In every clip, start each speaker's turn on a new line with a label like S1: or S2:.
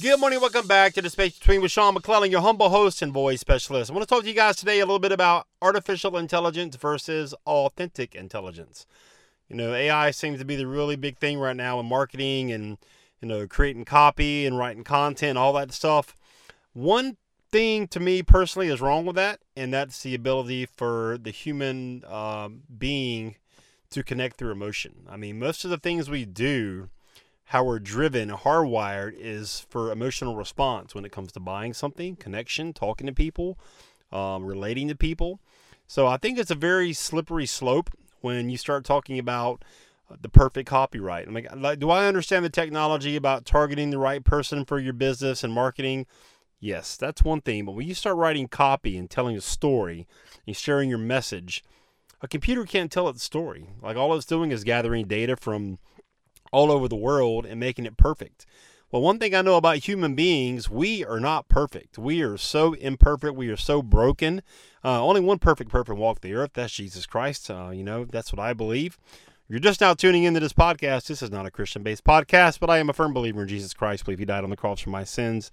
S1: Good morning. Welcome back to the Space Between with Sean McClellan, your humble host and voice specialist. I want to talk to you guys today a little bit about artificial intelligence versus authentic intelligence. You know, AI seems to be the really big thing right now in marketing and, you know, creating copy and writing content, all that stuff. One thing to me personally is wrong with that, and that's the ability for the human um, being to connect through emotion. I mean, most of the things we do, how we're driven, hardwired, is for emotional response when it comes to buying something, connection, talking to people, um, relating to people. So I think it's a very slippery slope when you start talking about uh, the perfect copyright. I mean, like, do I understand the technology about targeting the right person for your business and marketing? Yes, that's one thing. But when you start writing copy and telling a story and sharing your message, a computer can't tell its story. Like all it's doing is gathering data from all over the world and making it perfect. Well, one thing I know about human beings, we are not perfect. We are so imperfect. We are so broken. Uh, only one perfect person walked the earth. That's Jesus Christ. Uh, you know, that's what I believe. You're just now tuning into this podcast. This is not a Christian based podcast, but I am a firm believer in Jesus Christ. I believe he died on the cross for my sins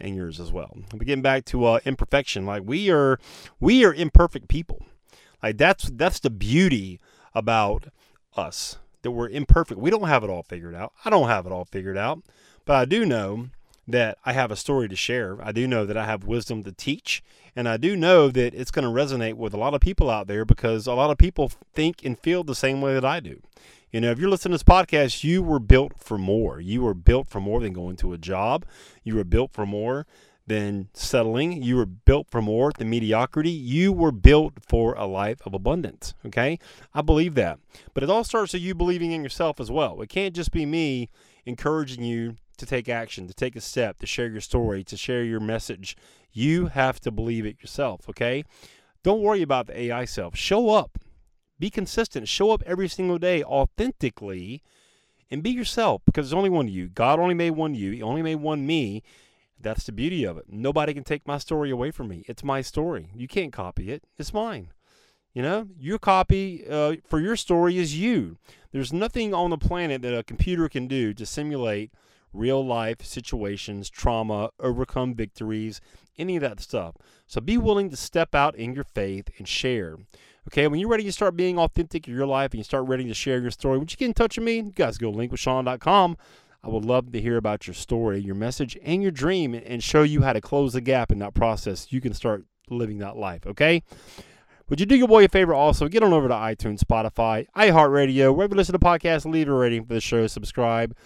S1: and yours as well. But getting back to uh, imperfection, like we are, we are imperfect people. Like that's that's the beauty about us that we're imperfect. We don't have it all figured out. I don't have it all figured out. But I do know that I have a story to share. I do know that I have wisdom to teach. And I do know that it's going to resonate with a lot of people out there because a lot of people think and feel the same way that I do. You know, if you're listening to this podcast, you were built for more. You were built for more than going to a job. You were built for more than settling. You were built for more than mediocrity. You were built for a life of abundance. Okay? I believe that. But it all starts with you believing in yourself as well. It can't just be me encouraging you to take action, to take a step, to share your story, to share your message. You have to believe it yourself, okay? Don't worry about the AI self. Show up. Be consistent. Show up every single day authentically and be yourself because there's only one you. God only made one you. He only made one me. That's the beauty of it. Nobody can take my story away from me. It's my story. You can't copy it. It's mine. You know, your copy uh, for your story is you. There's nothing on the planet that a computer can do to simulate real life situations, trauma, overcome victories, any of that stuff. So be willing to step out in your faith and share. Okay, when you're ready to start being authentic in your life and you start ready to share your story, would you get in touch with me? You guys go to linkwithsean.com. I would love to hear about your story, your message, and your dream and show you how to close the gap in that process. You can start living that life, okay? Would you do your boy a favor also? Get on over to iTunes, Spotify, iHeartRadio, wherever you listen to podcasts, leave a rating for the show, subscribe,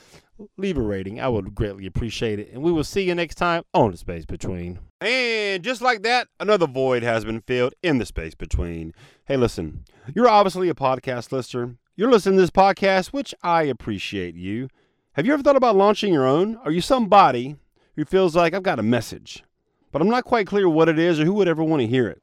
S1: leave a rating. I would greatly appreciate it. And we will see you next time on The Space Between. And just like that, another void has been filled in the space between. Hey, listen, you're obviously a podcast listener. You're listening to this podcast, which I appreciate you. Have you ever thought about launching your own? Are you somebody who feels like I've got a message, but I'm not quite clear what it is or who would ever want to hear it?